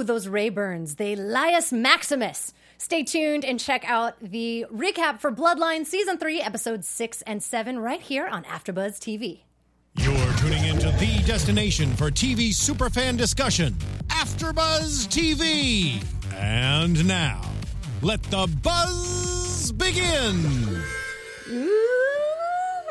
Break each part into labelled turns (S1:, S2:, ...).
S1: Ooh, those Rayburns. They Lias Maximus. Stay tuned and check out the recap for Bloodline Season 3, Episodes 6 and 7, right here on AfterBuzz TV.
S2: You're tuning into the destination for TV superfan discussion, AfterBuzz TV. And now, let the buzz begin.
S1: Ooh,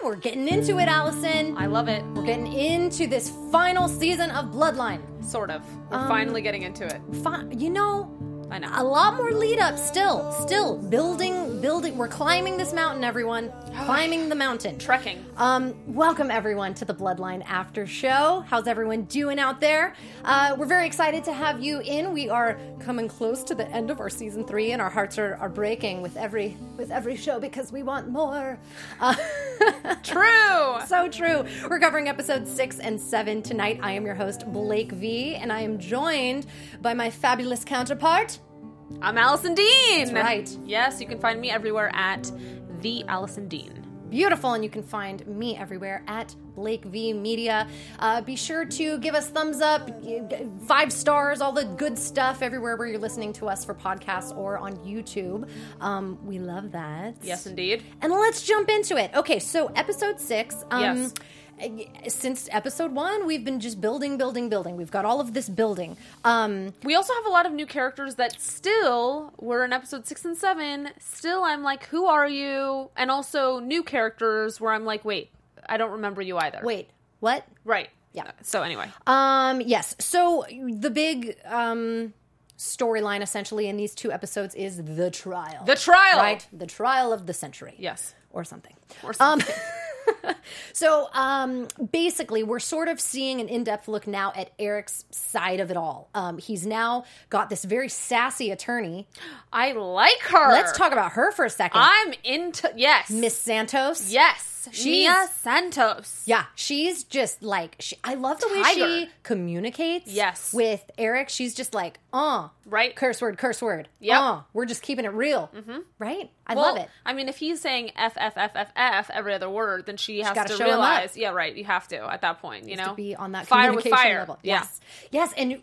S1: we're getting into it, Allison.
S3: I love it.
S1: We're getting into this final season of Bloodline.
S3: Sort of. We're
S1: Um,
S3: finally getting into it.
S1: Fi- you know,
S3: I know.
S1: a lot more lead up still. Still building, building. We're climbing this mountain, everyone. climbing the mountain.
S3: Trekking.
S1: Um, welcome everyone to the Bloodline After Show. How's everyone doing out there? Uh, we're very excited to have you in. We are coming close to the end of our season three, and our hearts are, are breaking with every with every show because we want more. Uh,
S3: True.
S1: so true. We're covering episodes six and seven tonight. I am your host Blake V, and I am joined by my fabulous counterpart.
S3: I'm Allison Dean.
S1: That's right.
S3: Yes, you can find me everywhere at the Allison Dean.
S1: Beautiful, and you can find me everywhere at Blake V Media. Uh, be sure to give us thumbs up, five stars, all the good stuff everywhere where you're listening to us for podcasts or on YouTube. Um, we love that.
S3: Yes, indeed.
S1: And let's jump into it. Okay, so episode six. Um,
S3: Yes.
S1: Since episode one, we've been just building, building, building. We've got all of this building. Um,
S3: We also have a lot of new characters that still were in episode six and seven. Still, I'm like, who are you? And also new characters where I'm like, wait, I don't remember you either.
S1: wait, what?
S3: Right.
S1: Yeah.
S3: So anyway,
S1: Um, yes. So the big um, storyline, essentially, in these two episodes is the trial.
S3: the trial.
S1: right? The trial of the century.
S3: Yes.
S1: Or something.
S3: Or something.
S1: So um, basically, we're sort of seeing an in depth look now at Eric's side of it all. Um, he's now got this very sassy attorney.
S3: I like her.
S1: Let's talk about her for a second.
S3: I'm into yes,
S1: Miss Santos.
S3: Yes,
S1: She's-
S3: Mia Santos.
S1: Yeah, she's just like she, I love the way she communicates.
S3: Yes.
S1: with Eric, she's just like, uh,
S3: Right.
S1: curse word, curse word.
S3: Yeah,
S1: uh, we're just keeping it real, mm-hmm. right? I
S3: Well,
S1: love it.
S3: I mean, if he's saying f f f f f every other word, then she has
S1: him
S3: realize. Yeah, right. You have to at that point. You know,
S1: to be on that
S3: fire with
S1: communication
S3: fire.
S1: level.
S3: Yeah.
S1: Yes, yes, and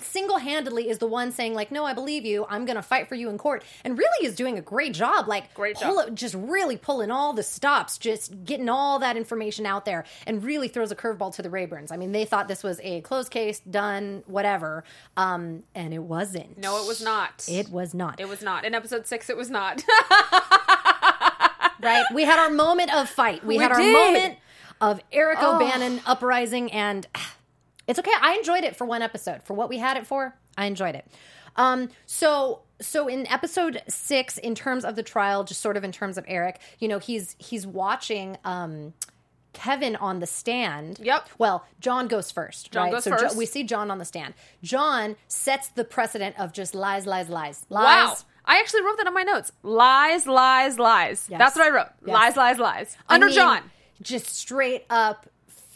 S1: single handedly is the one saying like, "No, I believe you. I'm going to fight for you in court," and really is doing a great job. Like,
S3: Great job.
S1: it- just really pulling all the stops, just getting all that information out there, and really throws a curveball to the Rayburns. I mean, they thought this was a closed case, done, whatever, um, and it wasn't.
S3: No, it was not.
S1: It was not.
S3: It was not. In episode six, it was not.
S1: right? We had our moment of fight. We,
S3: We
S1: had our moment of Eric
S3: Oh.
S1: O'Bannon uprising, and it's okay. I enjoyed it for one episode. For what we had it for, I enjoyed it. Um, so so in episode six, in terms of the trial, just sort of in terms of Eric, you know, he's he's watching um Kevin on the stand.
S3: Yep.
S1: Well, John goes first.
S3: John
S1: right?
S3: goes
S1: so Jo- we see John on the stand. John sets the precedent of just lies, lies, lies, lies.
S3: wow. I actually wrote that on my notes. Lies, lies, lies.
S1: Yes.
S3: That's what I wrote.
S1: Yes.
S3: Lies, lies, lies.
S1: I
S3: Under
S1: mean,
S3: John.
S1: Just straight up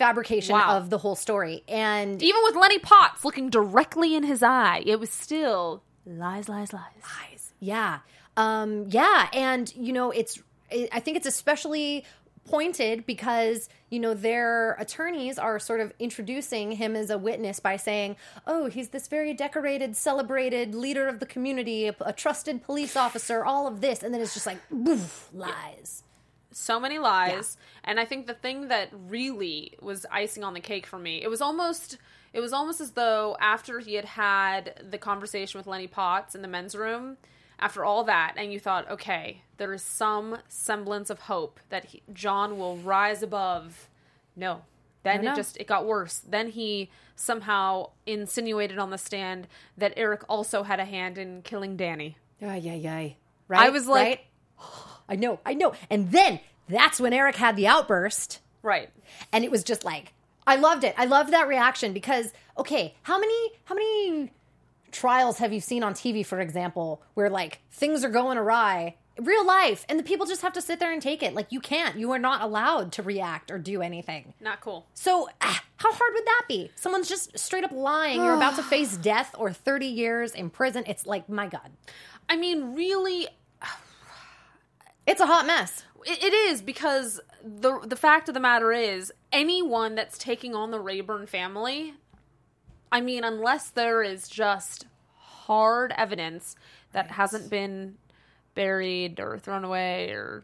S1: fabrication
S3: Wow.
S1: of the whole story. And
S3: Even with Lenny Potts looking directly in his eye, it was still lies, lies, lies.
S1: lies. Yeah. Um, yeah. And, you know, it's, it, I think it's especially pointed because, you know, their attorneys are sort of introducing him as a witness by saying, oh, he's this very decorated, celebrated leader of the community, a, a trusted police officer, all of this. And then it's just like, boof, lies.
S3: So many lies. And i think the thing that really was icing on the cake for me it was almost it was almost as though after he had had the conversation with lenny potts in the men's room after all that and you thought okay there is some semblance of hope that he, john will rise above. No. Then it just it got worse. Then he somehow insinuated on the stand that eric also had a hand in killing danny.
S1: Yeah yeah yeah Right?
S3: I was like-
S1: Right? I know, I know. And then that's when Eric had the outburst.
S3: right.
S1: And it was just like I loved it. I loved that reaction because okay, how many how many trials have you seen on TV for example where like things are going awry real life and the people just have to sit there and take it? Like you can't. You are not allowed to react or do anything.
S3: Not cool.
S1: So ah, how hard would that be? Someone's just straight up lying. You're about to face death or 30 years in prison. It's like my god.
S3: I mean really
S1: it's a hot mess
S3: It, it is because the the fact of the matter is anyone that's taking on the Rayburn family, I mean, unless there is just hard evidence that hasn't been buried or thrown away or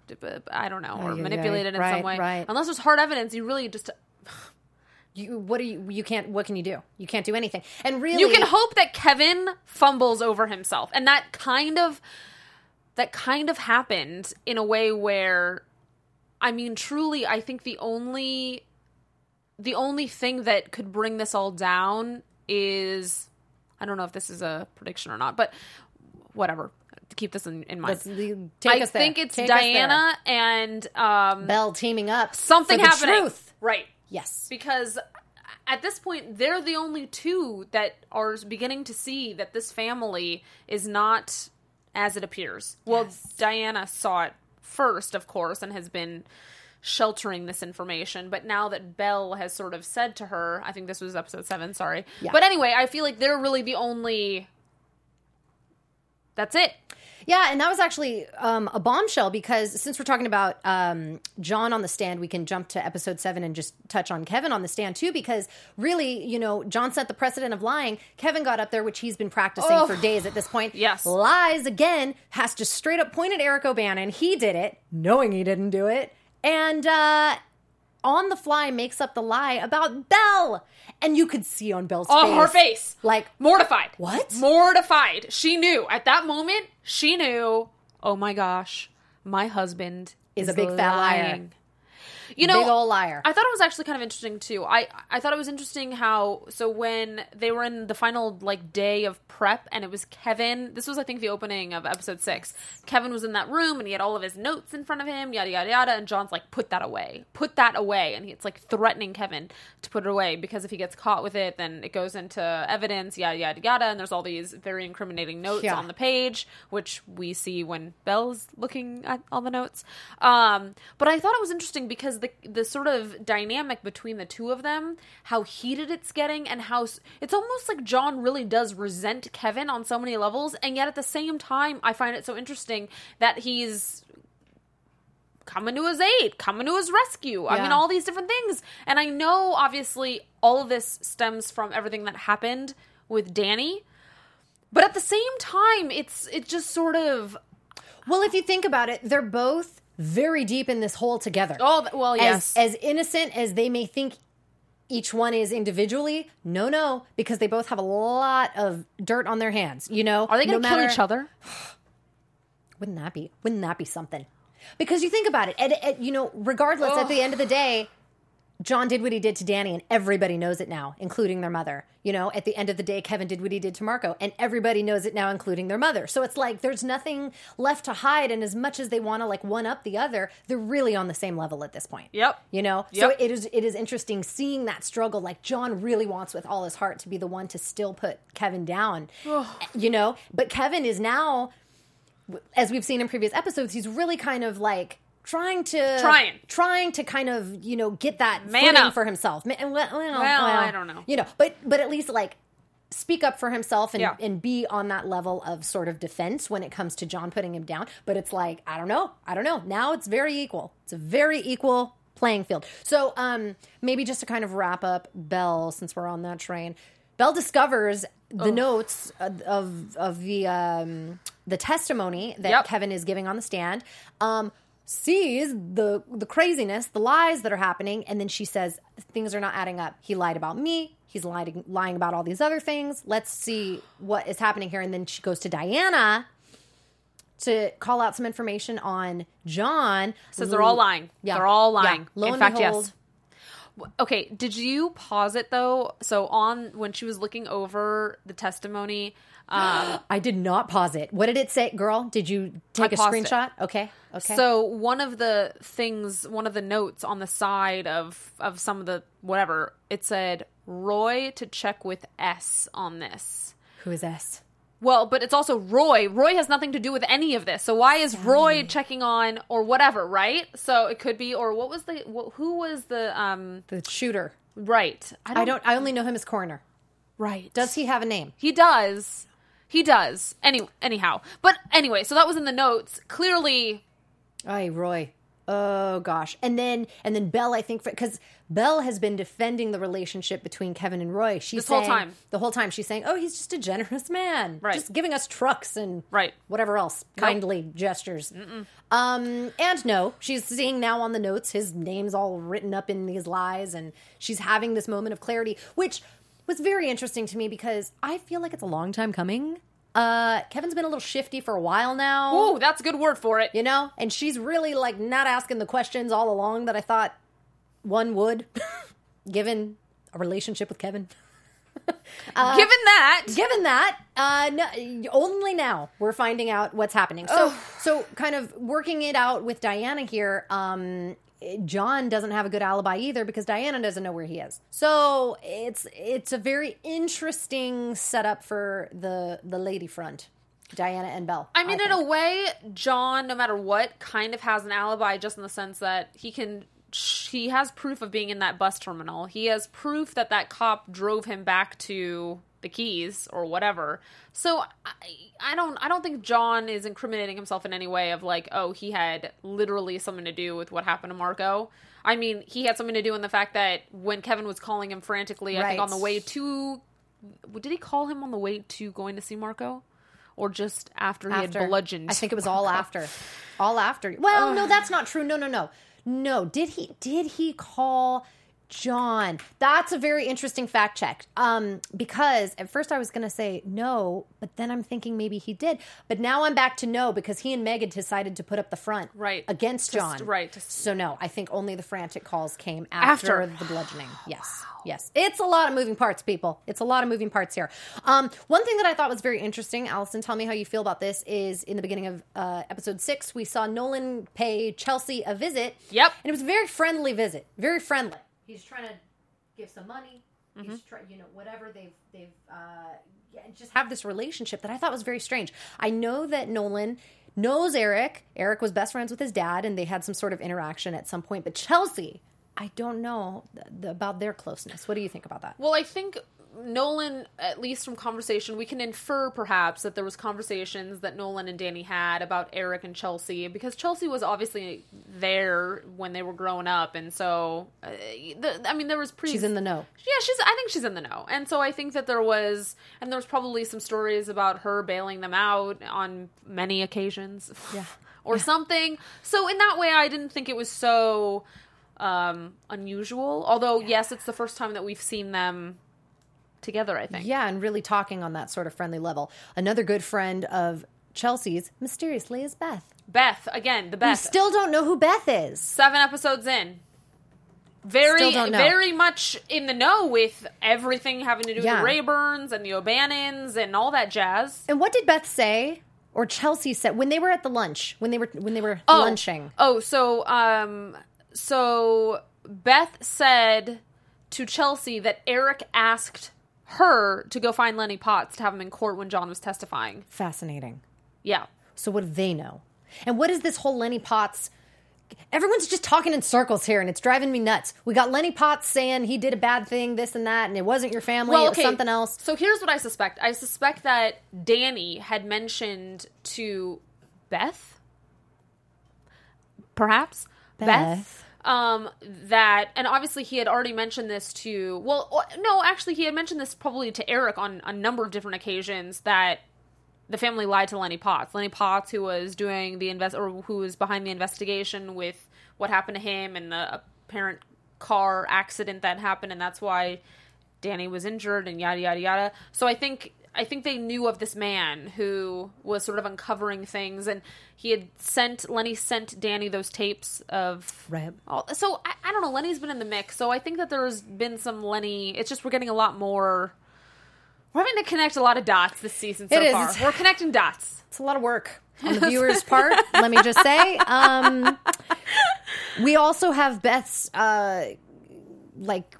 S3: I don't know or manipulated in
S1: Right,
S3: some way.
S1: right.
S3: Unless there's hard evidence, you really just
S1: You what do you you can't what can you do? You can't do anything. And really
S3: you can hope that Kevin fumbles over himself, and that kind of that kind of happened in a way where, I mean, truly, I think the only the only thing that could bring this all down is I don't know if this is a prediction or not, but whatever. Keep this in, in mind. I think it's
S1: Take.
S3: Diana and um,
S1: Belle teaming up.
S3: something happening.
S1: Truth.
S3: Right
S1: Yes.
S3: because at this point they're the only two that are beginning to see that this family is not as it appears. Well,
S1: Yes.
S3: Diana saw it first, of course, and has been sheltering this information, but now that Belle has sort of said to her, I think this was episode 7, sorry.
S1: Yeah.
S3: But anyway, I feel like they're really the only That's it.
S1: Yeah, and that was actually um, a bombshell because since we're talking about um, John on the stand, we can jump to episode seven and just touch on Kevin on the stand too. Because really, you know, John set the precedent of lying. Kevin got up there, which he's been practicing
S3: Oh.
S1: for days at this point.
S3: Yes.
S1: lies again. Has to straight up point at Eric O'Bannon. He did it, knowing he didn't do it, and uh, on the fly makes up the lie about Belle. And you could see on Belle's
S3: Oh,
S1: face,
S3: her face.
S1: like
S3: Mortified.
S1: What?
S3: Mortified. She knew. At that moment, she knew, oh my gosh, my husband
S1: Is a big fat liar.
S3: You know,
S1: big old liar.
S3: I thought it was actually kind of interesting too. I I thought it was interesting how so when they were in the final like day of prep and it was Kevin. This was I think the opening of episode six. Kevin was in that room and he had all of his notes in front of him, yada yada yada. And John's like, "Put that away, put that away," and it's like threatening Kevin to put it away because if he gets caught with it, then it goes into evidence, yada yada yada. And there's all these very incriminating notes
S1: Yeah.
S3: on the page, which we see when Belle's looking at all the notes. Um, but I thought it was interesting because the the sort of dynamic between the two of them, how heated it's getting, and how it's almost like John really does resent Kevin on so many levels, and yet at the same time, I find it so interesting that he's coming to his aid, coming to his rescue. I mean, all these different things. And I know, obviously, all of this stems from everything that happened with Danny. But at the same time, it's it just sort of
S1: Well, if you think about it, they're both very deep in this hole together.
S3: oh well yes
S1: as as innocent as they may think each one is individually, no, no, because they both have a lot of dirt on their hands. You know,
S3: are they going to
S1: No
S3: kill
S1: matter-
S3: each other?
S1: Wouldn't that be? Wouldn't that be something? Because you think about it, and, and, you know, regardless, at the end of the day, John did what he did to Danny, and everybody knows it now, including their mother. You know, at the end of the day, Kevin did what he did to Marco, and everybody knows it now, including their mother. So it's like there's nothing left to hide, and as much as they want to like one up the other, they're really on the same level at this point.
S3: Yep.
S1: You know, so it is it is interesting seeing that struggle. Like John really wants with all his heart to be the one to still put Kevin down. you know, but Kevin is now, as we've seen in previous episodes, he's really kind of like trying to
S3: Trying.
S1: trying to kind of you know get that
S3: Man
S1: footing
S3: up.
S1: for himself. Well, well,
S3: Well, I don't know.
S1: You know, but but at least like speak up for himself and,
S3: Yeah.
S1: and be on that level of sort of defense when it comes to John putting him down. But it's like, I don't know. I don't know. Now it's very equal. It's a very equal playing field. So um maybe just to kind of wrap up Belle since we're on that train, Belle discovers the notes of of, of the um the testimony that
S3: Yep.
S1: Kevin is giving on the stand. Um sees the the craziness, the lies that are happening, and then she says things are not adding up. He lied about me. He's lying lying about all these other things. Let's see what is happening here. And then she goes to Diana to call out some information on John.
S3: Says they're all lying.
S1: Yeah.
S3: They're all
S1: Yeah.
S3: lying.
S1: Lo
S3: In
S1: and
S3: fact,
S1: behold,
S3: yes. Okay, did you pause it though? So on when she was looking over the testimony, um,
S1: I did not pause it. What did it say, girl? Did you take a
S3: paused it.
S1: screenshot? Okay. Okay.
S3: So one of the things, one of the notes on the side of of some of the whatever, it said Roy to check with S on this.
S1: who is S?
S3: Well, but it's also Roy. Roy has nothing to do with any of this. So why is Roy checking on or whatever, right? So it could be or what was the wh- who was the um
S1: The shooter.
S3: right?
S1: I don't. I only know him as coroner.
S3: right.
S1: Does he have a name?
S3: He does. He does. Any anyhow. But anyway, so that was in the notes. Clearly
S1: Ay, Roy. Oh gosh, and then and then Belle, I think, because Belle has been defending the relationship between Kevin and Roy. She's
S3: This whole time.
S1: the whole time she's saying, "Oh, he's just a generous man,
S3: Right.
S1: Just giving us trucks and
S3: Right.
S1: whatever else, kindly gestures." Um, and no, she's seeing now on the notes his name's all written up in these lies, and she's having this moment of clarity, which was very interesting to me because I feel like it's a long time coming. Uh, Kevin's been a little shifty for a while now.
S3: Oh, that's a good word for it.
S1: you know? And she's really like not asking the questions all along that i thought one would given a relationship with kevin.
S3: Given that,
S1: given that uh no, only now we're finding out what's happening. So so kind of working it out with diana here um John doesn't have a good alibi either because Diana doesn't know where he is. So it's it's a very interesting setup for the the lady front, Diana and Belle.
S3: I mean, in a way, John, no matter what, kind of has an alibi just in the sense that he can. He has proof of being in that bus terminal. He has proof that that cop drove him back to the keys or whatever. So I, I don't I don't think John is incriminating himself in any way of like, oh, he had literally something to do with what happened to Marco. I mean, he had something to do in the fact that when Kevin was calling him frantically, I think on the way to did he call him on the way to going to see Marco? Or just after, he had bludgeoned?
S1: I think it was all after. All after. Well, no, that's not true. No, no, no. No, did he did he call John? That's a very interesting fact check. Um because at first I was going to say no, but then I'm thinking maybe he did. But now I'm back to no because he and Megan decided to put up the front
S3: Right.
S1: against John.
S3: right,
S1: So no, I think only the frantic calls came after,
S3: After.
S1: the bludgeoning. Yes. Yes. It's a lot of moving parts, people. It's a lot of moving parts here. Um, one thing that I thought was very interesting, Allison, tell me how you feel about this, is in the beginning of uh, episode six, we saw Nolan pay Chelsea a visit.
S3: Yep.
S1: And it was a very friendly visit. Very friendly. He's trying to give some money.
S3: Mm-hmm.
S1: He's trying, you know, whatever they've they've uh, yeah, just have this relationship that I thought was very strange. I know that Nolan knows Eric. Eric was best friends with his dad, and they had some sort of interaction at some point. But Chelsea, I don't know th- th- about their closeness. What do you think about that?
S3: Well, I think Nolan, at least from conversation, we can infer perhaps that there was conversations that Nolan and Danny had about Eric and Chelsea because Chelsea was obviously there when they were growing up, and so uh, the, I mean there was pre.
S1: She's in the know.
S3: Yeah, she's. I think she's in the know, and so I think that there was, and there was probably some stories about her bailing them out on many occasions,
S1: Yeah.
S3: or something. So in that way, I didn't think it was so um unusual. Although, yes, it's the first time that we've seen them together. I think.
S1: Yeah, and really talking on that sort of friendly level. Another good friend of Chelsea's, mysteriously, is Beth.
S3: Beth again. The
S1: We
S3: Beth.
S1: still don't know who Beth is.
S3: seven episodes in. Very,
S1: Still don't know.
S3: very much in the know with everything having to do
S1: Yeah.
S3: with the Rayburns and the O'Bannons and all that jazz.
S1: And what did Beth say? Or Chelsea said when they were at the lunch, when they were when they were
S3: Oh.
S1: lunching.
S3: Oh, so um so Beth said to Chelsea that Eric asked her to go find Lenny Potts to have him in court when John was testifying.
S1: Fascinating.
S3: Yeah.
S1: So what do they know? And what is this whole Lenny Potts? Everyone's just talking in circles here, and it's driving me nuts. We got Lenny Potts saying he did a bad thing, this and that, and it wasn't your family; it was something else.
S3: So here's what I suspect. I suspect that Danny had mentioned to Beth, perhaps
S1: Beth.
S3: Um, that, and obviously he had already mentioned this to. Well, no, actually he had mentioned this probably to Eric on a number of different occasions that the family lied to Lenny Potts. Lenny Potts, who was doing the invest or who was behind the investigation with what happened to him and the apparent car accident that happened, and that's why Danny was injured and yada yada yada. So I think I think they knew of this man who was sort of uncovering things, and he had sent Lenny sent Danny those tapes of
S1: Right.
S3: Oh, so I, I don't know. Lenny's been in the mix, so I think that there's been some Lenny. It's just we're getting a lot more. We're having to connect a lot of dots this season so
S1: It is.
S3: far. We're connecting dots.
S1: It's a lot of work on the viewer's part. Let me just say. Um, we also have Beth's uh, like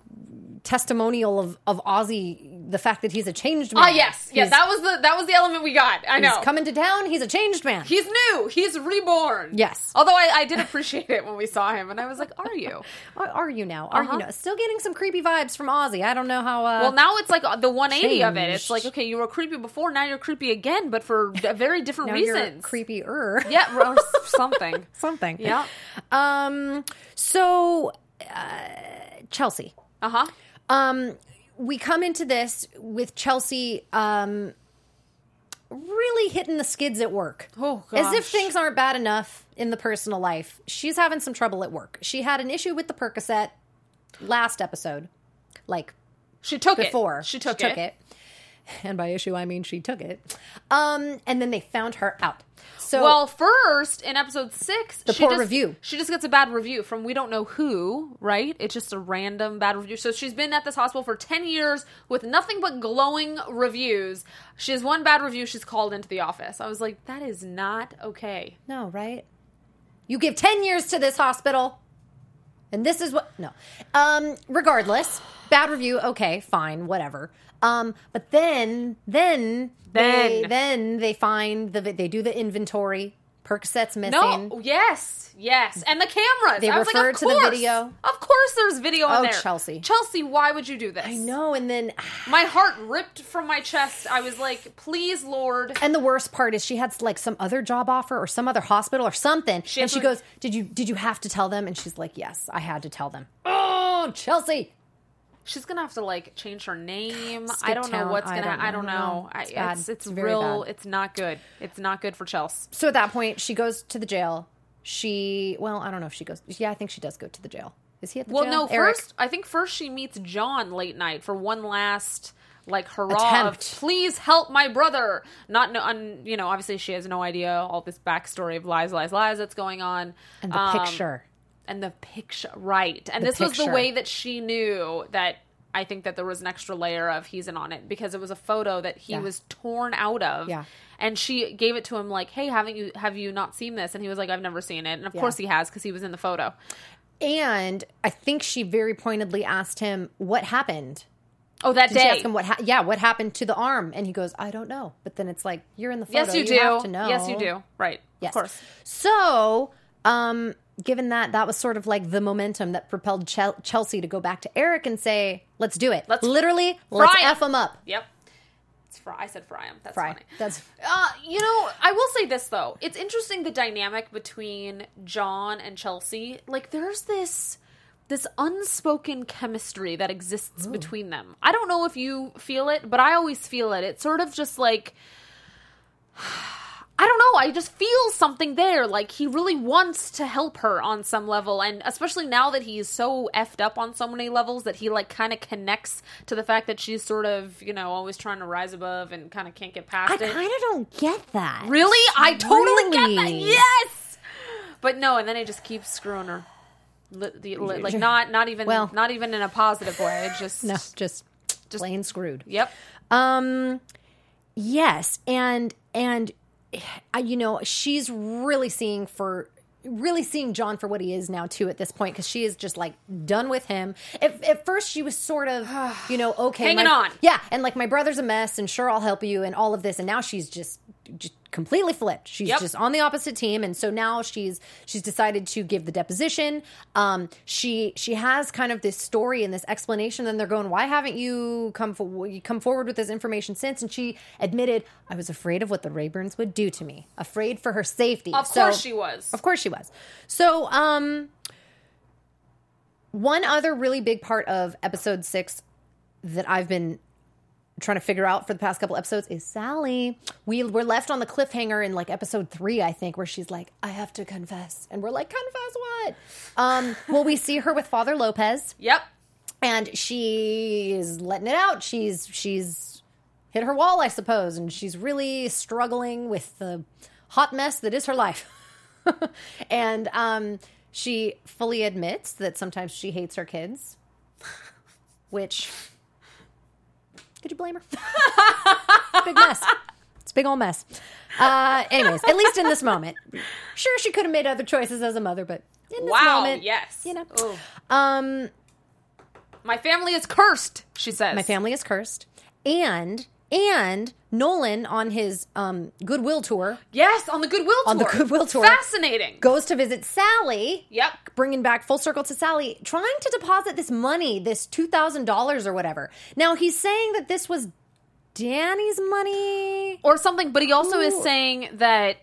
S1: testimonial of of Ozzy the fact that he's a changed man.
S3: Ah, yes, yeah,
S1: He's-
S3: that was the that was the element we got. I know.
S1: He's coming to town. He's a changed man.
S3: He's new. He's reborn.
S1: Yes.
S3: Although I, I did appreciate it when we saw him, and I was like, "Are you?"
S1: Are, you now? Are
S3: Uh-huh.
S1: you now? Still getting some creepy vibes from Ozzy. I don't know how. Uh,
S3: Well, now it's like the 180 of it. It's like, okay, you were creepy before, now you're creepy again, but for very different reasons.
S1: creepier.
S3: Yeah, or something.
S1: something.
S3: Yeah.
S1: Um. So, uh, Chelsea.
S3: Uh huh.
S1: Um, we come into this with Chelsea. Um, really hitting the skids at work.
S3: Oh,
S1: As if things aren't bad enough in the personal life, she's having some trouble at work. She had an issue with the Percocet last episode, like
S3: She took
S1: before
S3: it. She took, it.
S1: it. And by issue, I mean she took it. Um, and then they found her out. So
S3: Well, first in episode six,
S1: The
S3: she
S1: poor
S3: just,
S1: review.
S3: She just gets a bad review from we don't know who. Right? It's just a random bad review. So she's been at this hospital for ten years with nothing but glowing reviews. She has one bad review. She's called into the office. I was like, that is not okay.
S1: no, right? You give ten years to this hospital, and this is what no. Um, regardless, bad review. Okay, fine, whatever. Um, but then, then, they,
S3: Then.
S1: then they find the they do the inventory. Percocet's missing.
S3: No, yes, yes, and the cameras.
S1: They
S3: I was like,
S1: to the
S3: course.
S1: video.
S3: Of course, there's video in
S1: Oh,
S3: there.
S1: Chelsea.
S3: Chelsea, why would you do this?
S1: I know, and then
S3: My heart ripped from my chest. I was like, please, Lord.
S1: And the worst part is she had like some other job offer or some other hospital or something.
S3: She
S1: and she
S3: to-
S1: goes, "Did you did you have to tell them?" And she's like, "Yes, I had to tell them." Oh, Chelsea.
S3: She's gonna have to like change her name.
S1: Skip
S3: I don't know what's gonna.
S1: don't
S3: I don't
S1: know.
S3: know.
S1: It's
S3: I,
S1: bad.
S3: It's it's,
S1: It's
S3: real.
S1: bad.
S3: It's not good. It's not good for Chelsea.
S1: So at that point, she goes to the jail. She well, I don't know if she goes. Yeah, I think she does go to the jail. Is he at the
S3: Well,
S1: jail?
S3: Well, no.
S1: Eric?
S3: First, I think first she meets John late night for one last like hurrah
S1: Attempt.
S3: of please help my brother. Not no, un, you know. Obviously, she has no idea all this backstory of lies, lies, lies that's going on.
S1: and the
S3: Um,
S1: picture.
S3: And the picture right and
S1: The
S3: this was the way that she knew that i think that there was an extra layer of he's in on it because it was a photo that he
S1: Yeah.
S3: was torn out of
S1: Yeah.
S3: and she gave it to him like hey haven't you have you not seen this and he was like i've never seen it and of course he has because he was in the photo
S1: And I think she very pointedly asked him what happened.
S3: oh that
S1: Did she
S3: day
S1: ask him what? Ha- yeah, what happened to the arm? And he goes, "I don't know." But then it's like you're in the photo.
S3: yes you, do
S1: have to know.
S3: yes you do right
S1: Yes.
S3: of course
S1: So, um, given that, that was sort of like the momentum that propelled Chel- Chelsea to go back to Eric and say, "Let's do it.
S3: Let's
S1: literally let's
S3: 'em."
S1: f them up."
S3: yep it's fry i said fry him that's
S1: Fry.
S3: funny
S1: That's
S3: Uh, you know, I will say this though. It's interesting the dynamic between John and Chelsea. Like there's this this unspoken chemistry that exists between them. I don't know if you feel it, but I always feel it. It's sort of just like I don't know. I just feel something there. Like he really wants to help her on some level, and especially now that he's so effed up on so many levels that he like kind of connects to the fact that she's sort of you know always trying to rise above and kind of can't get past
S1: I
S3: it.
S1: kind of don't get that.
S3: Really? I totally get that. Yes. But no, and then he just keeps screwing her. Li- the- li- like not not even
S1: Well-
S3: not even in a positive way. Just
S1: No, just plain screwed.
S3: Yep.
S1: Um, yes, and and you know she's really seeing for really seeing John for what he is now too at this point because she is just like done with him. At, at first, she was sort of you know okay,
S3: Hanging
S1: my-
S3: on.
S1: yeah, and like my brother's a mess, and sure I'll help you, and all of this, and now she's just just completely flipped. She's
S3: Yep.
S1: just on the opposite team, and so now she's she's decided to give the deposition. Um, she she has kind of this story and this explanation. And they're going, "Why haven't you come for, you come forward with this information since?" And she admitted, "I was afraid of what the Rayburns would do to me, afraid for her safety."
S3: Of
S1: So-
S3: course she was.
S1: of course she was. So, um, one other really big part of episode six that I've been trying to figure out for the past couple episodes is Sally. We were left on the cliffhanger in like episode three, I think, where she's like, "I have to confess," and we're like, "Confess what?" Um, well, we see her with Father Lopez,
S3: Yep.
S1: and she's letting it out. She's she's hit her wall, I suppose, and she's really struggling with the hot mess that is her life. and um, she fully admits that sometimes she hates her kids, which could you blame her? big mess. It's a big old mess. Uh, anyways, at least in this moment, sure she could have made other choices as a mother, but in this
S3: Wow.
S1: moment,
S3: yes.
S1: you know.
S3: Ooh.
S1: Um,
S3: My family is cursed. She says.
S1: my family is cursed and and Nolan on his um, Goodwill tour
S3: Yes, on the Goodwill tour.
S1: On the Goodwill tour.
S3: Fascinating.
S1: goes to visit Sally.
S3: Yep.
S1: Bringing back full circle to Sally, trying to deposit this money, this two thousand dollars or whatever. Now he's saying that this was Danny's money.
S3: Or something, but he also is saying that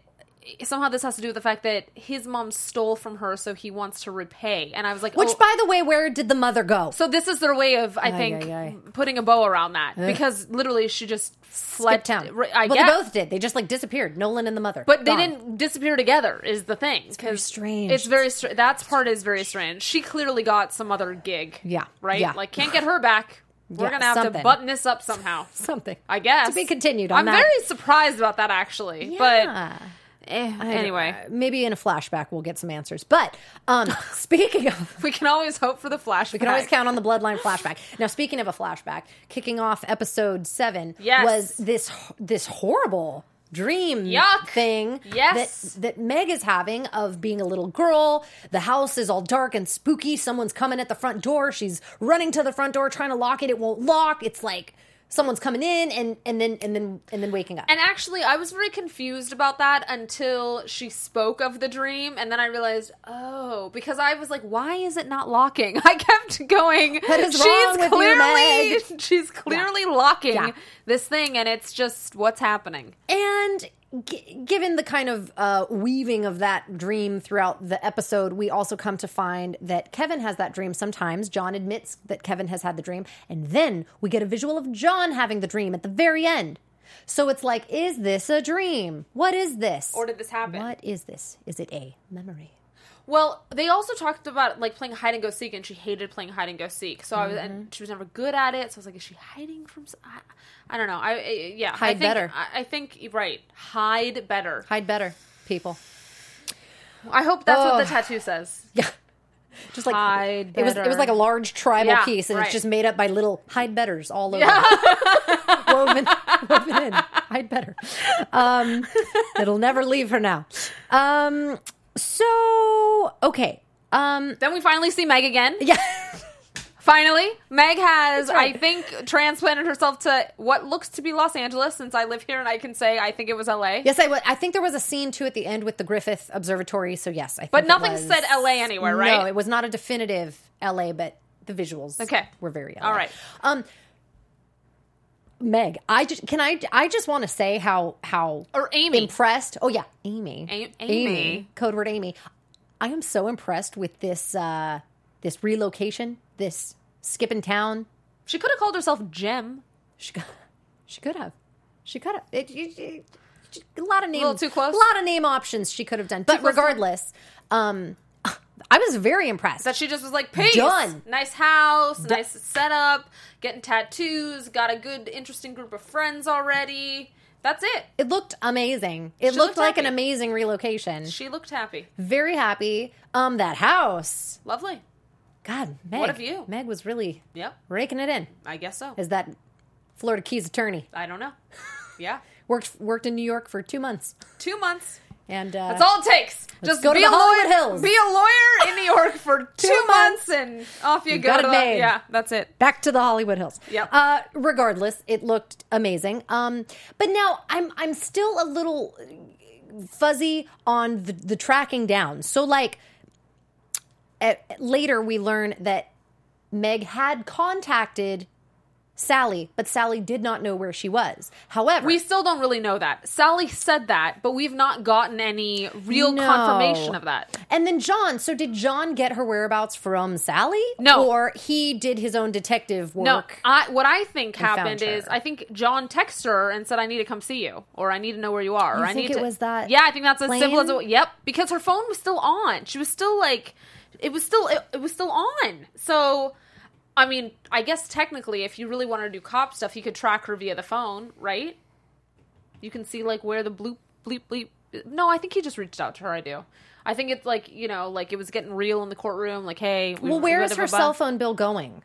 S3: somehow this has to do with the fact that his mom stole from her, so he wants to repay. And I was like,
S1: Which,
S3: oh,
S1: by the way, where did the mother go?
S3: So this is their way of, I
S1: Ay,
S3: think,
S1: ay, ay.
S3: putting a bow around that because literally she just fled
S1: Skip town.
S3: I
S1: well,
S3: guess,
S1: they both did. They just like disappeared. Nolan and the mother.
S3: but they didn't disappear together. Is the thing? It's
S1: very strange.
S3: It's very strange. That part is very strange. She clearly got some other gig.
S1: Yeah.
S3: right.
S1: Yeah.
S3: Like can't get her back. We're
S1: Yeah,
S3: gonna have
S1: something.
S3: to button this up somehow.
S1: something.
S3: I guess
S1: To be continued on
S3: I'm
S1: that.
S3: very surprised about that actually.
S1: Yeah.
S3: But eh, anyway,
S1: uh, maybe in a flashback we'll get some answers. But um, speaking of,
S3: we can always hope for the flash.
S1: we can always count on the bloodline flashback. Now, speaking of a flashback, kicking off episode seven
S3: Yes.
S1: was this this horrible dream
S3: Yuck.
S1: thing
S3: Yes.
S1: that that Meg is having of being a little girl. The house is all dark and spooky. Someone's coming at the front door. She's running to the front door trying to lock it. It won't lock. It's like someone's coming in and and then and then and then waking up.
S3: And actually, I was very confused about that until she spoke of the dream, and then I realized, oh, because I was like, why is it not locking? I kept going.
S1: What is
S3: she's
S1: wrong with you,
S3: clearly,
S1: Meg?
S3: she's clearly locking
S1: Yeah.
S3: this thing, and it's just what's happening.
S1: And g- given the kind of uh, weaving of that dream throughout the episode, we also come to find that Kevin has that dream sometimes. John admits that Kevin has had the dream. And then we get a visual of John having the dream at the very end. So it's like, is this a dream? What is this?
S3: Or did this happen?
S1: What is this? Is it a memory?
S3: Well, they also talked about like playing hide and go seek, and she hated playing hide and go seek. So I was,
S1: Mm-hmm.
S3: and she was never good at it. So I was like, is she hiding from? I don't know. I, I yeah, I
S1: Hide
S3: think,
S1: better.
S3: I, I think right. Hide better.
S1: Hide better, people.
S3: I hope that's what
S1: Oh.
S3: the tattoo says.
S1: Yeah. Just like
S3: Hide
S1: it was, it was like a large tribal
S3: Yeah,
S1: piece, and
S3: right.
S1: it's just made up by little hide betters all over, woven, woven in. Hide better. Um, it'll never leave her now. Um, so okay. Um,
S3: Then we finally see Meg again.
S1: yeah.
S3: Finally, Meg has,
S1: right.
S3: I think, transplanted herself to what looks to be Los Angeles. Since I live here, and I can say I think it was L.A.
S1: Yes, I. I think there was a scene too at the end with the Griffith Observatory. So yes, I. Think
S3: But nothing
S1: was-
S3: said LA anywhere, right?
S1: No, it was not a definitive L.A., but the visuals.
S3: Okay.
S1: were very LA.
S3: All right.
S1: Um, Meg, I just can I I just want to say how how
S3: Or Amy.
S1: impressed. Oh yeah, Amy.
S3: A- Amy.
S1: Code word Amy. I am so impressed with this uh this relocation, this skipping town.
S3: She could have called herself Jem.
S1: She could, she could have. She could have. It, it- it- a lot of name,
S3: little too close?
S1: A lot of name options she could have done. But regardless, um, I was very impressed.
S3: That she just was like, peace.
S1: Done.
S3: Nice house, nice setup, getting tattoos, got a good, interesting group of friends already. That's it.
S1: it looked amazing. It looked
S3: looked
S1: like an amazing relocation.
S3: She looked happy.
S1: very happy. Um, that house.
S3: Lovely.
S1: God, Meg.
S3: What of you?
S1: Meg was really
S3: Yep.
S1: raking it in.
S3: I guess so.
S1: Is that Florida Keys attorney
S3: I don't know. Yeah.
S1: worked worked in New York for two months,
S3: Two months.
S1: And uh,
S3: That's all it takes. Just
S1: go to
S3: be
S1: the
S3: a
S1: Hollywood
S3: lawyer.
S1: Hills.
S3: Be a lawyer in New York for two,
S1: months.
S3: months, and off you,
S1: You
S3: go.
S1: got it
S3: the-
S1: made.
S3: Yeah, that's it.
S1: back to the Hollywood Hills.
S3: Yep.
S1: Uh, regardless, it looked amazing. Um, but now I'm I'm still a little fuzzy on the, the tracking down. So like at, later we learn that Meg had contacted Sally, but Sally did not know where she was. However,
S3: We still don't really know that. Sally said that, but we've not gotten any real
S1: No.
S3: confirmation of that.
S1: And then John, so did John get her whereabouts from Sally?
S3: No.
S1: Or he did his own detective work?
S3: No, I, what I think happened is. I think John texted her and said, "I need to come see you," or "I need to know where you are."
S1: You
S3: or, I
S1: think
S3: need
S1: it
S3: to...
S1: was that
S3: Yeah, I think that's as simple as it. Yep, because her phone was still on. She was still like, it was still it, it was still on. So, I mean, I guess technically, if you really want to do cop stuff, you could track her via the phone, right? You can see like where the bloop bleep bleep. No, I think he just reached out to her. I do. I think it's like you know, like it was getting real in the courtroom. Like, hey, we-
S1: Well, where
S3: we-
S1: is her cell phone bill going?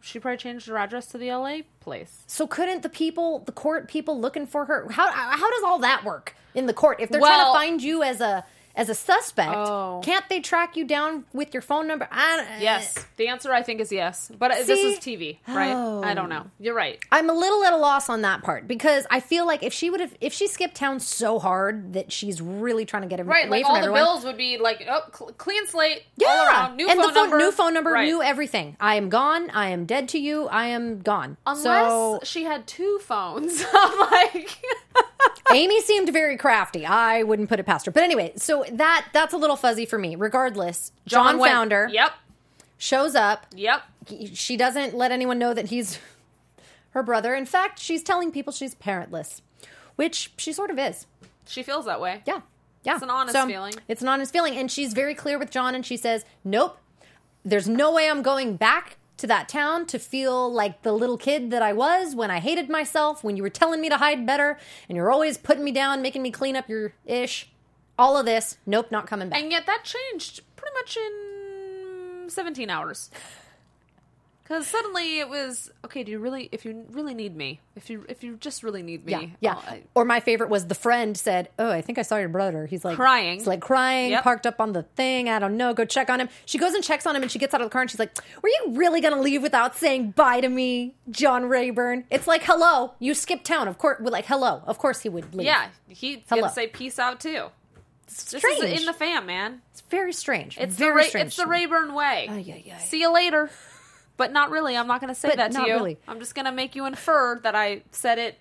S3: She probably changed her address to the LA place.
S1: So couldn't the people, the court people looking for her, how how does all that work in the court? If they're trying to find you as a as a suspect,
S3: Oh.
S1: can't they track you down with your phone number? I,
S3: Yes, the answer I think is yes. But uh this is TV, right?
S1: Oh.
S3: I don't know. You're right.
S1: I'm a little at a loss on that part because I feel like if she would have, if she skipped town so hard that she's really trying to get
S3: Right,
S1: away
S3: like
S1: from
S3: all
S1: everyone.
S3: the bills would be like, oh, cl- clean slate,
S1: yeah,
S3: all around, new
S1: and
S3: phone
S1: the phone,
S3: number,
S1: new phone number,
S3: Right.
S1: new everything. I am gone. I am dead to you. I am gone.
S3: Unless
S1: so
S3: she had two phones, I'm like,
S1: Amy seemed very crafty. I wouldn't put it past her. But anyway, so that that's a little fuzzy for me. Regardless, John,
S3: went-
S1: Founder
S3: Yep,
S1: shows up.
S3: yep.
S1: She doesn't let anyone know that he's her brother. In fact, she's telling people she's parentless, which she sort of is.
S3: She feels that way.
S1: Yeah. Yeah.
S3: It's an honest feeling.
S1: It's an honest feeling. And she's very clear with John and she says, Nope, there's no way I'm going back to that town to feel like the little kid that I was when I hated myself, when you were telling me to hide better, and you're always putting me down, making me clean up your ish. All of this, nope, not coming back.
S3: And yet that changed pretty much in 17 hours. Because suddenly it was okay. Do you really? If you really need me, if you if you just really need me,
S1: yeah, yeah.
S3: I'll-
S1: or my favorite was the friend said, "Oh, I think I saw your brother." He's like
S3: Crying.
S1: He's like crying,
S3: Yep.
S1: parked up on the thing. I don't know. Go check on him. She goes and checks on him, and she gets out of the car and she's like, "Were you really gonna leave without saying bye to me, John Rayburn?" It's like, "Hello, you skipped town. Of course, like, hello. Of course he would leave."
S3: yeah, he's
S1: Hello.
S3: gonna say peace out too. This
S1: strange.
S3: is in the fam, man.
S1: it's very strange.
S3: It's
S1: very
S3: the Ray,
S1: strange.
S3: it's the. Rayburn way.
S1: Ay, ay, ay.
S3: See you later. But not really. I'm not going to say
S1: But
S3: that to you.
S1: really.
S3: I'm just going to make you infer that I said it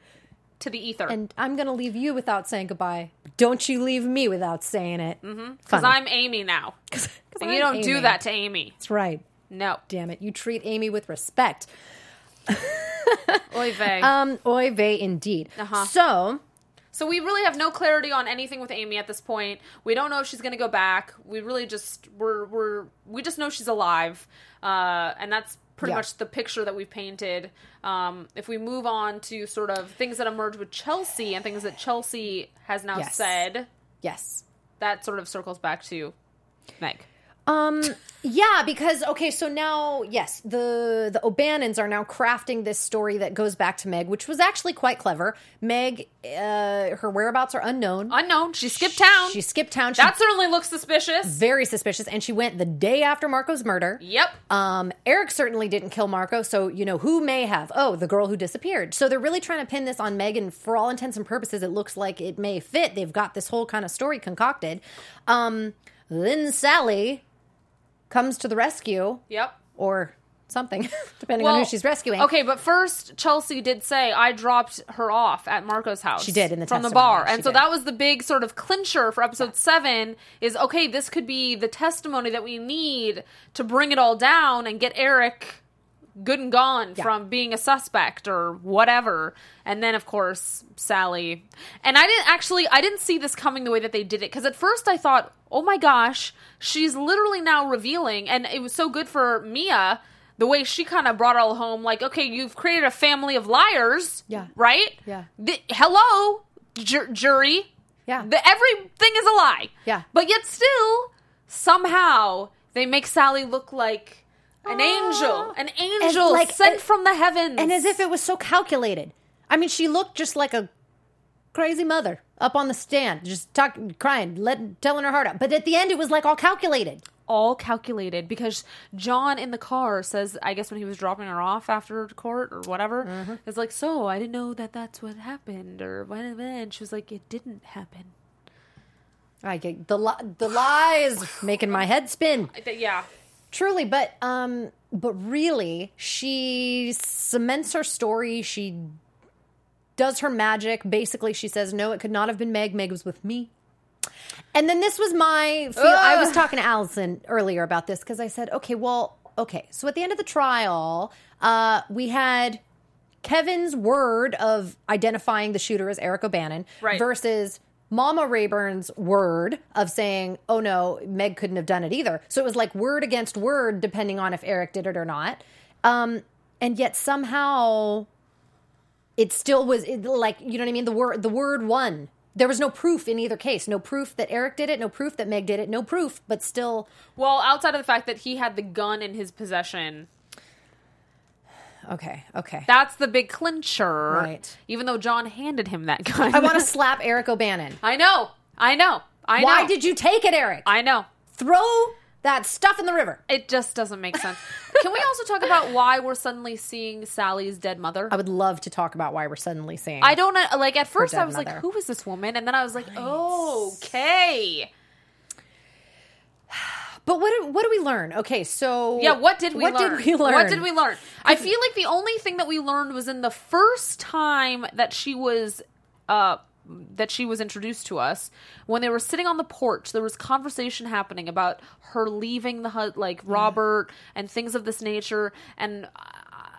S3: to the ether.
S1: And I'm gonna leave you without saying goodbye. Don't you leave me without saying it. Mm-hmm.
S3: Because I'm Amy now.
S1: Because
S3: And you don't do that to Amy.
S1: That's right.
S3: No.
S1: Damn it. You treat Amy with respect.
S3: Oy vey.
S1: Um, oy vey indeed.
S3: Uh-huh.
S1: So,
S3: So we really have no clarity on anything with Amy at this point. We don't know if she's going to go back. We really just we're we're we just know she's alive, uh, and that's pretty
S1: Yeah.
S3: much the picture that we've painted. Um, if we move on to sort of things that emerge with Chelsea and things that Chelsea has now
S1: Yes.
S3: said,
S1: yes.
S3: that sort of circles back to Meg.
S1: Um, yeah, because okay, so now yes, the the O'Bannons are now crafting this story that goes back to Meg, which was actually quite clever. Meg, uh, her whereabouts are unknown.
S3: Unknown. She skipped town.
S1: She skipped town. She
S3: that certainly looks suspicious.
S1: very suspicious, and she went the day after Marco's murder.
S3: Yep.
S1: Um, Eric certainly didn't kill Marco, so you know who may have. Oh, the girl who disappeared. So they're really trying to pin this on Megan. For all intents and purposes, it looks like it may fit. They've got this whole kind of story concocted. Um, then Sally comes to the rescue,
S3: Yep.
S1: or something, depending on who she's rescuing.
S3: Okay, but first Chelsea did say I dropped her off at Marco's house.
S1: She did in the
S3: from the bar, and so
S1: did.
S3: that was the big sort of clincher for episode seven. Is okay, this could be the testimony that we need to bring it all down and get Eric good and gone
S1: Yeah.
S3: from being a suspect or whatever. And then of course Sally. And I didn't actually I didn't see this coming the way that they did it because at first I thought, "Oh my gosh, she's literally now revealing." And it was so good for Mia the way she kind of brought it all home like, "Okay, you've created a family of liars."
S1: Yeah.
S3: Right?
S1: Yeah.
S3: The- hello, ju- jury.
S1: Yeah.
S3: The, everything is a lie.
S1: Yeah.
S3: But yet still somehow they make Sally look like an angel, an angel
S1: like-
S3: sent from the heavens,
S1: and as if it was so calculated. I mean, she looked just like a crazy mother up on the stand, just talking, crying, let, telling her heart out. But at the end, it was like all calculated.
S3: all calculated because John in the car says, I guess when he was dropping her off after court or whatever,
S1: Mm-hmm.
S3: is like, so I didn't know that that's what happened or when and she was like, it didn't happen.
S1: I get the li- the lies making my head spin.
S3: Yeah,
S1: Truly, but um, but really, she cements her story. She does her magic. Basically, she says, "No, it could not have been Meg. Meg was with me." And then this was my. Feel- I was talking to Allison earlier about this because I said, "Okay, well, okay." So at the end of the trial, uh, we had Kevin's word of identifying the shooter as Eric O'Bannon
S3: Right.
S1: versus Mama Rayburn's word of saying, "Oh no, Meg couldn't have done it either." So it was like word against word, depending on if Eric did it or not. Um, and yet somehow, it still was it, like you know what I mean. The word the word won. There was no proof in either case. No proof that Eric did it. No proof that Meg did it. No proof, but still.
S3: well, outside of the fact that he had the gun in his possession,
S1: Okay, okay.
S3: that's the big clincher.
S1: Right.
S3: Even though John handed him that gun,
S1: I want to slap Eric O'Bannon.
S3: I know, I know. I
S1: Why
S3: know.
S1: did you take it, Eric?
S3: I know.
S1: Throw that stuff in the river.
S3: It just doesn't make sense. Can we also talk about why we're suddenly seeing Sally's dead mother?
S1: I would love to talk about why we're suddenly seeing.
S3: I don't know. Like at first, I was like,
S1: mother.
S3: "Who is this woman?" And then I was like, "Okay,
S1: But what do, what do we learn? Okay, so
S3: yeah." What did we
S1: what
S3: learn?
S1: did we learn?
S3: What did we learn? I feel like the only thing that we learned was in the first time that she was, uh, that she was introduced to us when they were sitting on the porch. There was conversation happening about her leaving the hut, like Robert and things of this nature, and.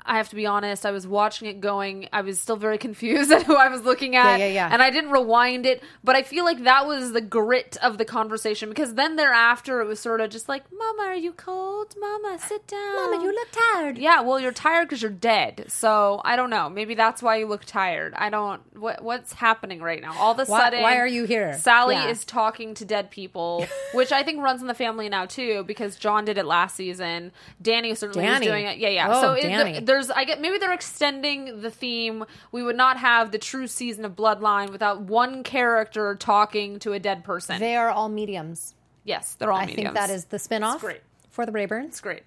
S3: I have to be honest. I was watching it going. I was still very confused at who I was looking at.
S1: Yeah, yeah, yeah.
S3: And I didn't rewind it, but I feel like that was the grit of the conversation because then thereafter it was sort of just like, "Mama, are you cold? Mama, sit down.
S1: Mama, you look tired.
S3: Yeah, well, you're tired because you're dead. So I don't know. Maybe that's why you look tired. I don't. What what's happening right now? All of a
S1: Why-
S3: sudden,
S1: why are you here?
S3: Sally
S1: Yeah.
S3: is talking to dead people, which I think runs in the family now too because John did it last season. Danny certainly
S1: Danny.
S3: was doing it. Yeah, yeah.
S1: Oh,
S3: so it,
S1: Danny.
S3: there's I get maybe they're extending the theme. We would not have the true season of Bloodline without one character talking to a dead person.
S1: They are all mediums.
S3: yes, they're all mediums.
S1: I
S3: mediums.
S1: think that is the spin-off
S3: It's great.
S1: for the Rayburns.
S3: It's great.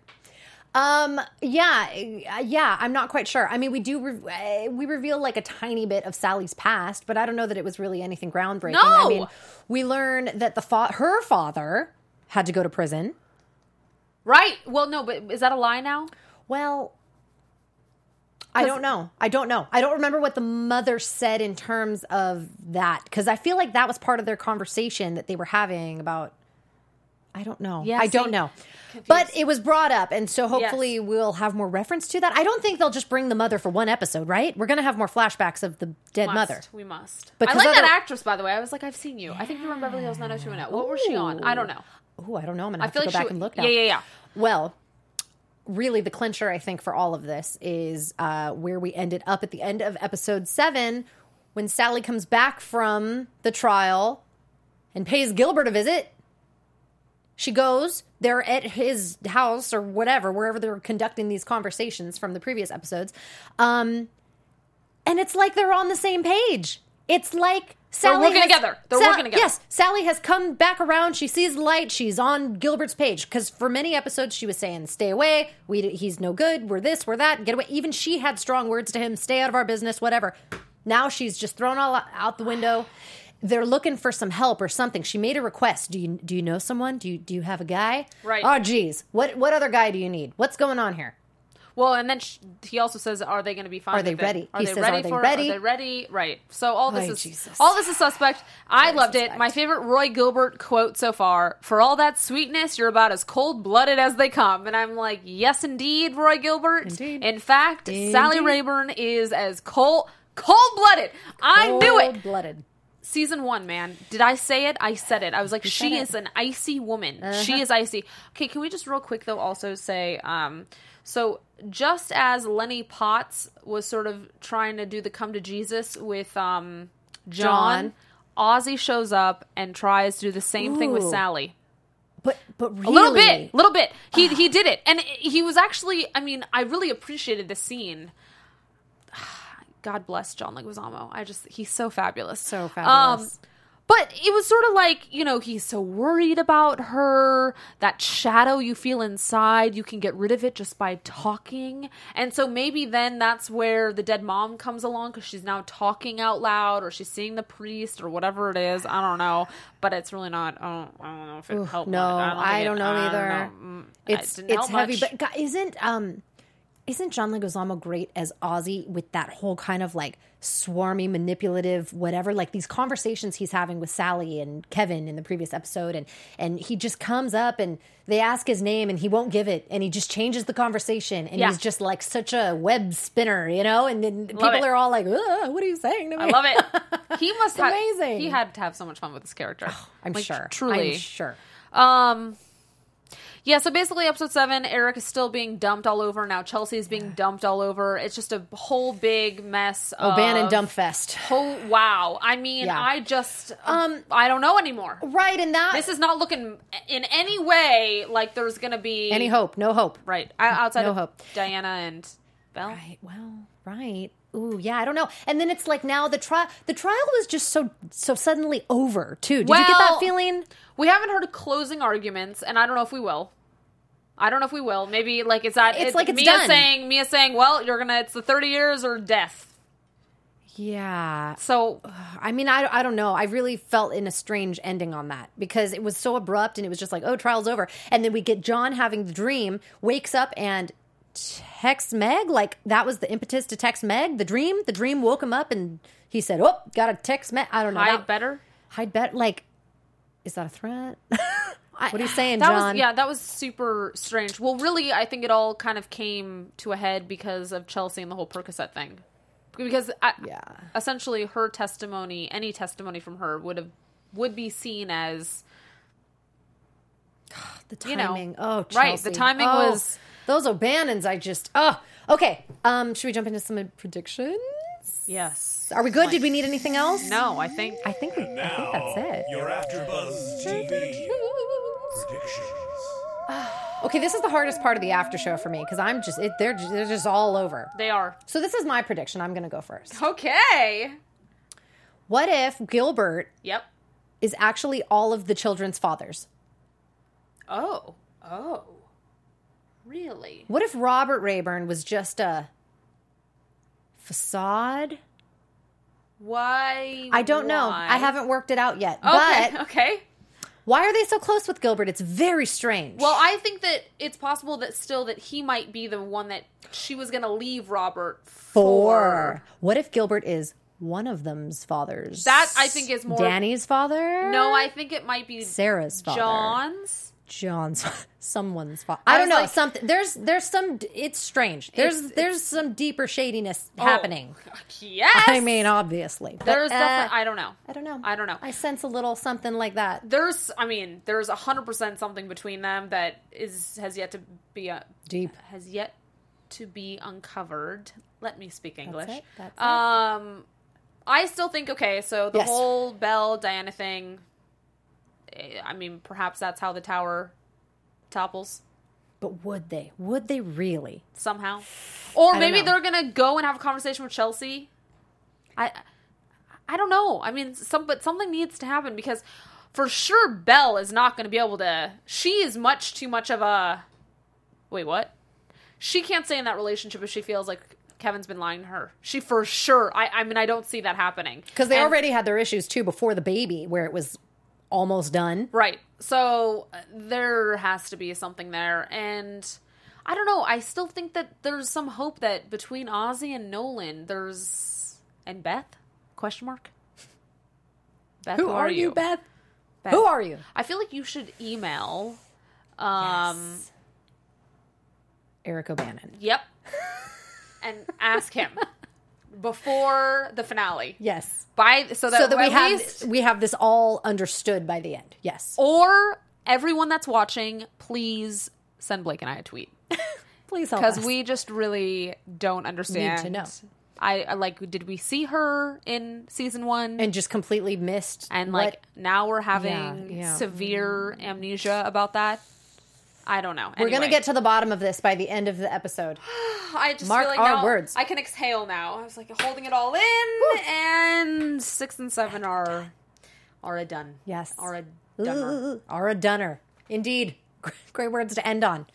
S1: Um. Yeah. Yeah. I'm not quite sure. I mean, we do. Re- uh, we reveal like a tiny bit of Sally's past, but I don't know that it was really anything groundbreaking. I mean, we learn that the fa- her father had to go to prison.
S3: Right. Well, no, but is that a lie now?
S1: Well, I don't know. I don't know. I don't remember what the mother said in terms of that because I feel like that was part of their conversation that they were having about. I don't know.
S3: Yeah,
S1: I don't know.
S3: Confused.
S1: But it was brought up, and so hopefully
S3: Yes.
S1: we'll have more reference to that. I don't think they'll just bring the mother for one episode, right? We're going to have more flashbacks of the dead
S3: Must.
S1: mother.
S3: We must.
S1: Because
S3: I like
S1: other-
S3: that actress, by the way. I was like, I've seen you. I think you were in Beverly Hills 90210. What was she on? I don't know.
S1: Oh, I don't know. I'm going to
S3: I
S1: have
S3: feel
S1: to
S3: like
S1: go
S3: she
S1: back and look now.
S3: Yeah, yeah, yeah.
S1: Well, really, the clincher, I think, for all of this is uh, where we ended up at the end of episode seven when Sally comes back from the trial and pays Gilbert a visit. She goes, they're at his house or whatever, wherever they're conducting these conversations from the previous episodes. Um, and it's like they're on the same page. It's like Sally
S3: working
S1: has-
S3: together. They're working together.
S1: Yes, Sally has come back around. She sees the light. She's on Gilbert's page because for many episodes she was saying, "Stay away. We he's no good. We're this. We're that. Get away." Even she had strong words to him. Stay out of our business. Whatever. Now she's just thrown all out the window. They're looking for some help or something. She made a request. Do you do you know someone? Do you do you have a guy?
S3: Right.
S1: Oh, geez. What what other guy do you need? What's going on here?
S3: Well, and then sh he also says, "Are they going to be fine?
S1: Are they ready?
S3: Are
S1: He
S3: they
S1: says,
S3: ready
S1: "Are they
S3: for
S1: ready?"
S3: it? Are they ready?" Right. So all this
S1: Ay,
S3: is
S1: Jesus.
S3: all this is suspect. I loved it. My favorite Roy Gilbert quote so far: "For all that sweetness, you're about as cold blooded as they come." And I'm like, "Yes, indeed, Roy Gilbert.
S1: Indeed.
S3: In fact, Sally Rayburn is as cold." Cold blooded. I knew it.
S1: Blooded.
S3: Season one, man. Did I say it? I said it. I was like, she.
S1: Uh-huh.
S3: is an icy woman. She is icy. Okay, can we just real quick though also say, um, so just as Lenny Potts was sort of trying to do the come to Jesus with um John, Ozzy shows up and tries to do the same thing with Sally.
S1: But but really,
S3: A little bit, a little bit. He he did it, and he was actually. I mean, I really appreciated the scene. God bless John Leguizamo. I just he's so fabulous,
S1: So fabulous.
S3: Um, but it was sort of like you know he's so worried about her. That shadow you feel inside, you can get rid of it just by talking. And so maybe then that's where the dead mom comes along because she's now talking out loud, or she's seeing the priest, or whatever it is. I don't know, but it's really not. I don't, I don't know if it helped.
S1: no,
S3: much.
S1: I don't
S3: it-
S1: know
S3: I
S1: either.
S3: know. Mm,
S1: It's it's heavy,
S3: much.
S1: but isn't um isn't John Leguizamo great as Ozzy with that whole kind of like swarmy, manipulative, whatever? Like these conversations he's having with Sally and Kevin in the previous episode, and and he just comes up and they ask his name and he won't give it, and he just changes the conversation, and
S3: Yeah.
S1: he's just like such a web spinner, you know. And then people
S3: it.
S1: are all like, "What are you saying to me?"
S3: I love it. He must have
S1: amazing.
S3: He had to have so much fun with this character.
S1: I'm
S3: Like,
S1: sure.
S3: Truly.
S1: I'm sure.
S3: Um yeah, so basically episode 7 Eric is still being dumped all over now Chelsea is being dumped all over. It's just a whole big mess
S1: Oh,
S3: of
S1: Bannon dump fest.
S3: Oh wow. I mean,
S1: Yeah.
S3: I just um I don't know anymore.
S1: Right, and that
S3: This is not looking in any way like there's going to be
S1: any hope? No hope.
S3: right outside
S1: No
S3: of
S1: hope.
S3: Diana and Belle.
S1: Right. Well, right. ooh, yeah, I don't know. And then it's like now the trial the trial was just so so suddenly over too. Did you get that feeling?
S3: We haven't heard of closing arguments, and I don't know if we will. I don't know if we will. Maybe like it's that
S1: It's like it's
S3: Mia
S1: done.
S3: saying Mia saying, "Well, you're gonna it's the thirty years or death."
S1: Yeah.
S3: So
S1: I mean, I, I don't know. I really felt in a strange ending on that because it was so abrupt and it was just like, oh, trial's over. And then we get John having the dream, wakes up and texts Meg. Like that was the impetus to text Meg. The dream, the dream woke him up and he said, oh, got to text Meg. I don't know.
S3: hide
S1: That-
S3: better.
S1: Hide bet. Like, is that a threat? what are you saying,
S3: That
S1: John?
S3: was yeah, that was super strange. Well, really, I think it all kind of came to a head because of Chelsea and the whole Percocet thing. Because I,
S1: Yeah.
S3: essentially, her testimony, any testimony from her, would have would be seen as
S1: The
S3: you know,
S1: timing. oh,
S3: right, the timing
S1: Oh,
S3: was-
S1: those O'Bannons. I just oh okay. Um, should we jump into some predictions?
S3: Yes.
S1: Are we good? Did we need anything else?
S3: No, I think
S1: I think we, I think that's it.
S4: Your AfterBuzz TV predictions.
S1: Okay, this is the hardest part of the after show for me because I'm just it, they're they're just all over.
S3: they are
S1: So this is my prediction. I'm going to go first.
S3: okay.
S1: What if Gilbert
S3: Yep.
S1: is actually all of the children's fathers?
S3: Oh. Oh. Really?
S1: What if Robert Rayburn was just a facade?
S3: Why?
S1: I don't know. I haven't worked it out yet.
S3: Okay.
S1: But
S3: okay.
S1: why are they so close with Gilbert? It's very strange.
S3: Well, I think that it's possible that still that he might be the one that she was going to leave Robert for.
S1: four. What if Gilbert is one of them's fathers?
S3: That, I think, is more-
S1: Danny's father.
S3: No, I think it might be
S1: Sarah's father.
S3: John's.
S1: John's someone's father.
S3: I
S1: I don't know
S3: like-
S1: something. There's there's some. It's strange. There's
S3: It's-
S1: there's some deeper shadiness happening.
S3: Oh, yes.
S1: I mean, obviously, But,
S3: there's
S1: uh,
S3: definitely. I don't know.
S1: I don't know.
S3: I don't know.
S1: I sense a little something like that.
S3: There's. I mean, there's a hundred percent something between them that is has yet to be uh,
S1: Deep.
S3: has yet to be uncovered. Let me speak English.
S1: it, that's it.
S3: um, I still think okay. So the
S1: Yes.
S3: whole Belle Diana thing. Eh, I mean, perhaps that's how the tower topples
S1: But would they? Would they really?
S3: somehow, or maybe they're gonna go and have a conversation with Chelsea. I, I don't know. I mean, some but something needs to happen because for sure Belle is not going to be able to. She is much too much of a. Wait, what? She can't stay in that relationship if she feels like Kevin's been lying to her. She for sure. I. I mean, I don't see that happening
S1: Because they
S3: And-
S1: already had their issues too before the baby, where it was almost done.
S3: Right. So uh, there has to be something there. And I don't know. I still think that there's some hope that between Ozzy and Nolan, there's. And Beth? Question mark? Beth,
S1: Who, are, you, Beth?
S3: Beth.
S1: Who are you?
S3: I feel like you should email. Um,
S1: Yes. Eric O'Bannon.
S3: Yep. and ask him before the finale.
S1: Yes.
S3: By so that,
S1: so that we have
S3: least-
S1: we have this all understood by the end. Yes.
S3: or everyone that's watching, please send Blake and I a tweet.
S1: Please help
S3: because we just really don't understand.
S1: know.
S3: I, I like. Did we see her in season one?
S1: and just completely missed
S3: And,
S1: what-
S3: like now we're having
S1: Yeah, yeah.
S3: severe amnesia about that. I don't know.
S1: we're gonna get to the bottom of this by the end of the episode.
S3: I just
S1: mark
S3: feel like
S1: our
S3: now
S1: words.
S3: I can exhale now. I was like holding it all in, and six and seven are are a done.
S1: Yes.
S3: are a dunner.
S1: Are a dunner. Indeed. Great words to end on.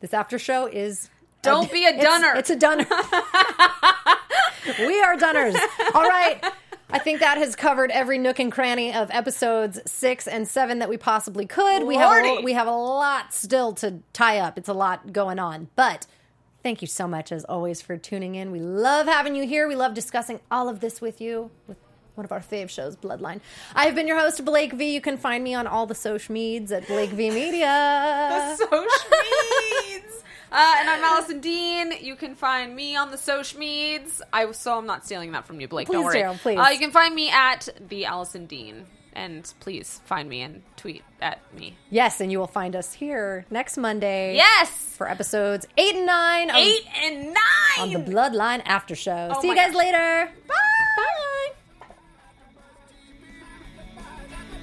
S1: This after show is
S3: Don't be a
S1: It's-
S3: dunner.
S1: It's, a dunner. we are dunners. All right. I think that has covered every nook and cranny of episodes six and seven that we possibly could. We have a, we have a lot still to tie up. It's a lot going on, but thank you so much as always for tuning in. We love having you here. We love discussing all of this with you. With one of our fave shows, Bloodline. I have been your host, Blake V. You can find me on all the social meds at Blake V Media.
S3: social meds. Uh, and I'm Allison Dean. You can find me on the social meds. I so I'm not stealing that from you, Blake. Don't worry.
S1: do, please.
S3: Uh, you can find me at the Allison Dean, and please find me and tweet at me.
S1: Yes, and you will find us here next Monday.
S3: Yes,
S1: For episodes eight and nine of-
S3: eight and nine
S1: on the Bloodline After Show.
S3: Oh
S1: See you guys
S3: gosh.
S1: later.
S3: Bye.